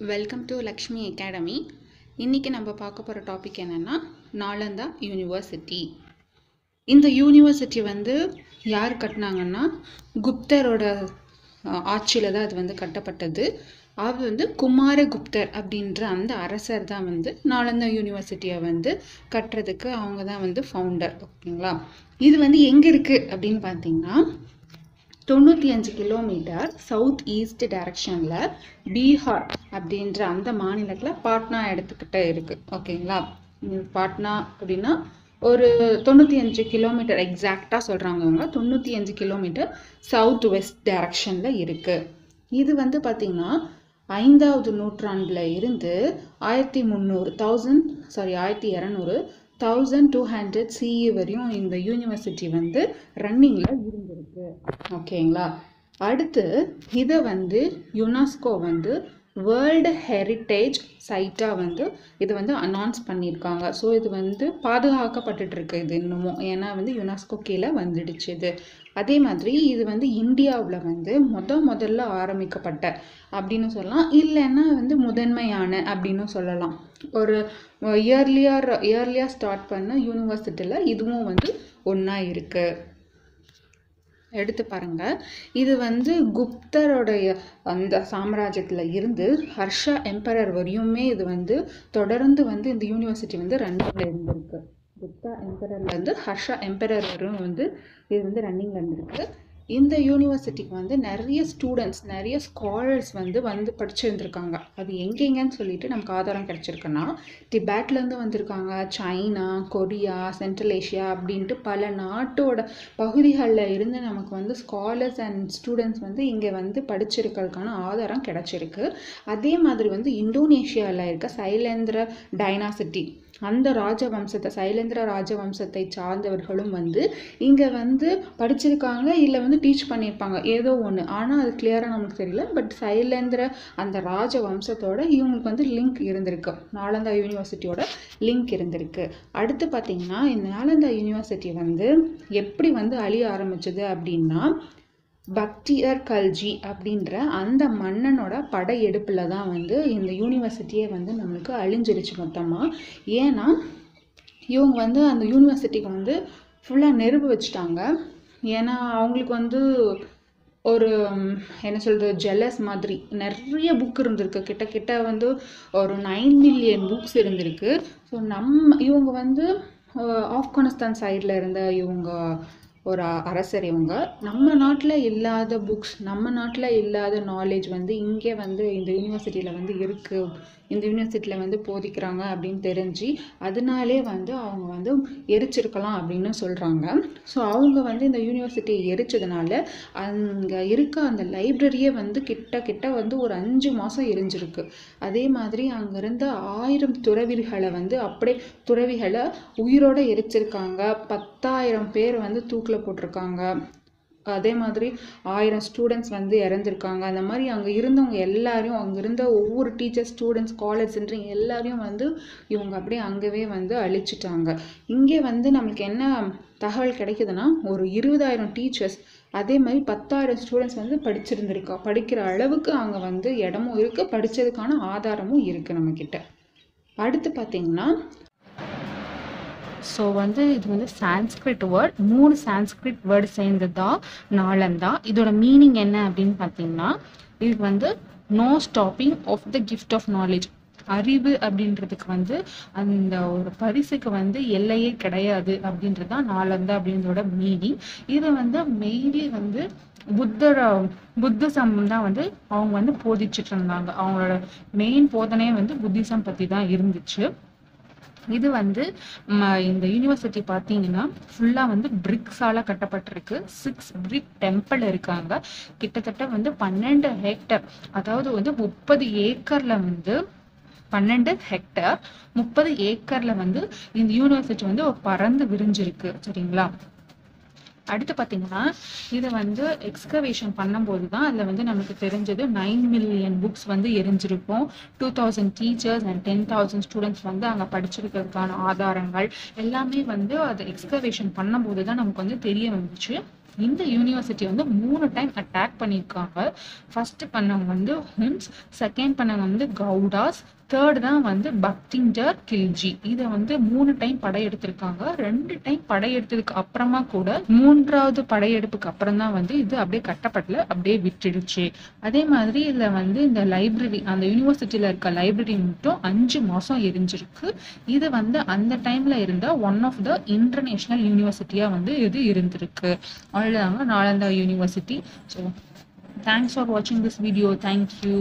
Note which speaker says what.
Speaker 1: Welcome to Lakshmi academy இன்றைக்கி நம்ம பார்க்க போகிற டாபிக் என்னென்னா நாலந்தா யூனிவர்சிட்டி இந்த யூனிவர்சிட்டி வந்து யார் கட்டினாங்கன்னா குப்தரோட ஆட்சியில் தான் அது வந்து கட்டப்பட்டது. அவர் வந்து குமாரகுப்தர் அப்படின்ற அந்த அரசர் தான் வந்து நாலந்தா யூனிவர்சிட்டியை வந்து கட்டுறதுக்கு அவங்க தான் வந்து ஃபவுண்டர் ஓகேங்களா? இது வந்து எங்கே இருக்குது அப்படின்னு பார்த்தீங்கன்னா தொண்ணூற்றி அஞ்சு கிலோமீட்டர் சவுத் ஈஸ்ட் டைரக்ஷனில் பீகார் அப்படின்ற அந்த மாநிலத்தில் பாட்னா எடுத்துக்கிட்டே இருக்குது ஓகேங்களா பாட்னா அப்படின்னா ஒரு தொண்ணூற்றி அஞ்சு கிலோமீட்டர் எக்ஸாக்டாக சொல்கிறாங்க அவங்க தொண்ணூற்றி அஞ்சு கிலோமீட்டர் சவுத் வெஸ்ட் டைரக்ஷனில் இருக்குது இது வந்து பார்த்திங்கன்னா ஐந்தாவது நூற்றாண்டில் இருந்து ஆயிரத்தி முந்நூறு தௌசண்ட் சாரி ஆயிரத்தி இரநூறு தௌசண்ட் டூ ஹண்ட்ரட் சிஇ வரையும் இந்த யூனிவர்சிட்டி வந்து ரன்னிங்கில் இருந்திருக்கு ஓகேங்களா? அடுத்து இதை வந்து யுனெஸ்கோ வந்து வேர்ல்டு ஹெரிட்டேஜ் சைட்டாக வந்து இது வந்து அனௌன்ஸ் பண்ணியிருக்காங்க. ஸோ இது வந்து பாதுகாக்கப்பட்டுட்டு இருக்கு இது இன்னமும். ஏன்னா வந்து யுனெஸ்கோ கீழே வந்துடுச்சு இது. அதே மாதிரி இது வந்து இந்தியாவில் வந்து முத முதல்ல ஆரம்பிக்கப்பட்ட அப்படின்னு சொல்லலாம். இல்லைன்னா வந்து முதன்மையான அப்படின்னு சொல்லலாம். ஒரு இயர்லியர் இயர்லியாக ஸ்டார்ட் பண்ண யூனிவர்சிட்டியில் இதுவும் வந்து ஒன்றா இருக்குது எடுத்து பாருங்க. இது வந்து குப்தருடைய அந்த சாம்ராஜ்யத்தில் இருந்து ஹர்ஷா எம்பரர் வரையுமே இது வந்து தொடர்ந்து வந்து இந்த யூனிவர்சிட்டி வந்து ரன்னிங்கில் இருந்திருக்கு. குப்தா எம்பரர்லேருந்து ஹர்ஷா எம்பரர் வரையும் வந்து இது வந்து ரன்னிங்கில் இருந்திருக்கு. இந்த யூனிவர்சிட்டிக்கு வந்து நிறைய ஸ்டூடெண்ட்ஸ் நிறைய ஸ்காலர்ஸ் வந்து வந்து படிச்சிருந்துருக்காங்க. அது எங்கெங்கன்னு சொல்லிட்டு நமக்கு ஆதாரம் கிடச்சிருக்குன்னா டிபேட்லேருந்து வந்திருக்காங்க. சைனா கொரியா சென்ட்ரல் ஏஷியா அப்படின்ட்டு பல நாட்டோட பகுதிகளில் இருந்து நமக்கு வந்து ஸ்காலர்ஸ் அண்ட் ஸ்டூடெண்ட்ஸ் வந்து இங்கே வந்து படிச்சிருக்கிறதுக்கான ஆதாரம் கிடச்சிருக்கு. அதே மாதிரி வந்து இந்தோனேஷியாவில் இருக்க சைலேந்திர டைனாசிட்டி அந்த ராஜவம்சத்தை சைலேந்திர ராஜவம்சத்தை சார்ந்தவர்களும் வந்து இங்கே வந்து படிச்சிருக்காங்க இல்லை வந்து டீச் பண்ணியிருப்பாங்க ஏதோ ஒன்று ஆனால் அது கிளியராக நமக்கு தெரியல. பட் சைலேந்திர அந்த ராஜவம்சத்தோட இவங்களுக்கு வந்து லிங்க் இருந்திருக்கு. நாலந்தா யூனிவர்சிட்டியோட லிங்க் இருந்திருக்கு. அடுத்து பார்த்தீங்கன்னா இந்த நாலந்தா யூனிவர்சிட்டி வந்து எப்படி வந்து அழிய ஆரம்பிச்சது அப்படின்னா பக்தியர் கல்ஜி அப்படின்ற அந்த மன்னனோட படையெடுப்பில் தான் வந்து இந்த யூனிவர்சிட்டியே வந்து நம்மளுக்கு அழிஞ்சிருச்சு மொத்தமாக ஏன்னா இவங்க வந்து அந்த யூனிவர்சிட்டிக்கு வந்து ஃபுல்லாக நெருப்பு வச்சுட்டாங்க. ஏன்னா அவங்களுக்கு வந்து ஒரு என்ன சொல்கிறது ஜெலஸ் மாதிரி. நிறைய புக் இருந்திருக்கு. கிட்ட கிட்ட வந்து ஒரு நைன் மில்லியன் புக்ஸ் இருந்திருக்கு. ஸோ நம்ம இவங்க வந்து ஆப்கானிஸ்தான் சைடில் இருந்த இவங்க ஒரு அரசர் இவங்க நம்ம நாட்டில் இல்லாத புக்ஸ் நம்ம நாட்டில் இல்லாத நாலேஜ் வந்து இங்கே வந்து இந்த யூனிவர்சிட்டியில் வந்து இருக்குது இந்த யூனிவர்சிட்டியில் வந்து போதிக்கிறாங்க அப்படின்னு தெரிஞ்சு அதனாலே வந்து அவங்க வந்து எரிச்சிருக்கலாம் அப்படின்னு சொல்கிறாங்க ஸோ அவங்க வந்து இந்த யூனிவர்சிட்டியை எரிச்சதுனால அங்கே இருக்க அந்த லைப்ரரியே வந்து கிட்ட கிட்ட வந்து ஒரு அஞ்சு மாதம் எரிஞ்சிருக்கு. அதே மாதிரி அங்கே இருந்த ஆயிரம் துறவிகளை வந்து அப்படியே துறவிகளை உயிரோடு எரிச்சிருக்காங்க. பத்தாயிரம் பேர் வந்து தூக்கில் போட்டிருக்காங்க. அதே மாதிரி ஆயிரம் ஸ்டூடெண்ட்ஸ் வந்து இறந்துருக்காங்க. அந்த மாதிரி அங்கே இருந்தவங்க எல்லாரையும் அங்கே இருந்த ஒவ்வொரு டீச்சர்ஸ் ஸ்டூடெண்ட்ஸ் காலேஜ்ன்ற எல்லாரையும் வந்து இவங்க அப்படியே அங்கவே வந்து அழிச்சிட்டாங்க. இங்கே வந்து நம்மளுக்கு என்ன தகவல் கிடைக்குதுன்னா ஒரு இருபதாயிரம் டீச்சர்ஸ் அதே மாதிரி பத்தாயிரம் ஸ்டூடெண்ட்ஸ் வந்து படிச்சிருந்துருக்கா படிக்கிற அளவுக்கு அங்கே வந்து இடமும் இருக்குது படித்ததுக்கான ஆதாரமும் இருக்குது நம்மக்கிட்ட அடுத்து பார்த்திங்கன்னா ஸோ வந்து இது வந்து சான்ஸ்கிரிட் வேர்ட் மூணு சான்ஸ்கிரிட் வேர்டு சேர்ந்தது? தான் நாளந்தா. இதோட மீனிங் என்ன அப்படின்னு பார்த்தீங்கன்னா இது வந்து no stopping of the gift of knowledge அறிவு அப்படின்றதுக்கு வந்து அந்த ஒரு பரிசுக்கு வந்து எல்லையே கிடையாது அப்படின்றது தான் நாளந்தா அப்படின்றதோட மீனிங் இதை வந்து மெயின்லி வந்து புத்தர புத்திசம் தான் வந்து அவங்க வந்து போதிச்சுட்டு இருந்தாங்க. அவங்களோட மெயின் போதனையே வந்து புத்திசம் பற்றி தான் இருந்துச்சு. இது வந்து இந்த யூனிவர்சிட்டி பார்த்தீங்கன்னா ஃபுல்லாக வந்து பிரிக்ஸால கட்டப்பட்டிருக்கு. சிக்ஸ் பிரிக் டெம்பிள் இருக்காங்க. கிட்டத்தட்ட வந்து பன்னெண்டு ஹெக்டர் அதாவது வந்து முப்பது ஏக்கர்ல வந்து பன்னெண்டு ஹெக்டர் முப்பது ஏக்கர்ல வந்து இந்த யூனிவர்சிட்டி வந்து பறந்து விரிஞ்சிருக்கு. சரிங்களா? அடுத்து பார்த்தீங்கன்னா இது வந்து எக்ஸ்கவேஷன் பண்ணும்போது தான் அதில் வந்து நமக்கு தெரிஞ்சது நைன் மில்லியன் புக்ஸ் வந்து எரிஞ்சிருக்கும். Two thousand teachers and ten thousand students வந்து அங்கே படிச்சிருக்கிறதுக்கான ஆதாரங்கள் எல்லாமே வந்து அதை எக்ஸ்கவேஷன் பண்ணும்போது தான் நமக்கு வந்து தெரிய வந்துச்சு. இந்த யூனிவர்சிட்டி வந்து மூணு டைம் அட்டாக் பண்ணியிருக்காங்க. ஃபர்ஸ்ட் பண்ணவங்க வந்து ஹும்ஸ் செகண்ட் பண்ணவங்க வந்து கவுடாஸ் தேர்ட் தான் வந்து பக்டிஞ்சர் கில்ஜி இதை வந்து மூணு டைம் படையெடுத்திருக்காங்க ரெண்டு டைம் படையெடுத்ததுக்கு அப்புறமா கூட மூன்றாவது படையெடுப்புக்கு அப்புறம் தான் வந்து இது அப்படியே கட்டப்படல அப்படியே விட்டுடுச்சு. அதே மாதிரி இதில் வந்து இந்த லைப்ரரி அந்த யூனிவர்சிட்டியில் இருக்க லைப்ரரி மட்டும் அஞ்சு மாதம் எரிஞ்சிருக்கு. இது வந்து அந்த டைமில் இருந்த ஒன் ஆஃப் த இன்டர்நேஷ்னல் யூனிவர்சிட்டியாக வந்து இது இருந்திருக்கு. அவ்வளோதாங்க Nalanda university so thanks for வாட்சிங் திஸ் வீடியோ தேங்க்யூ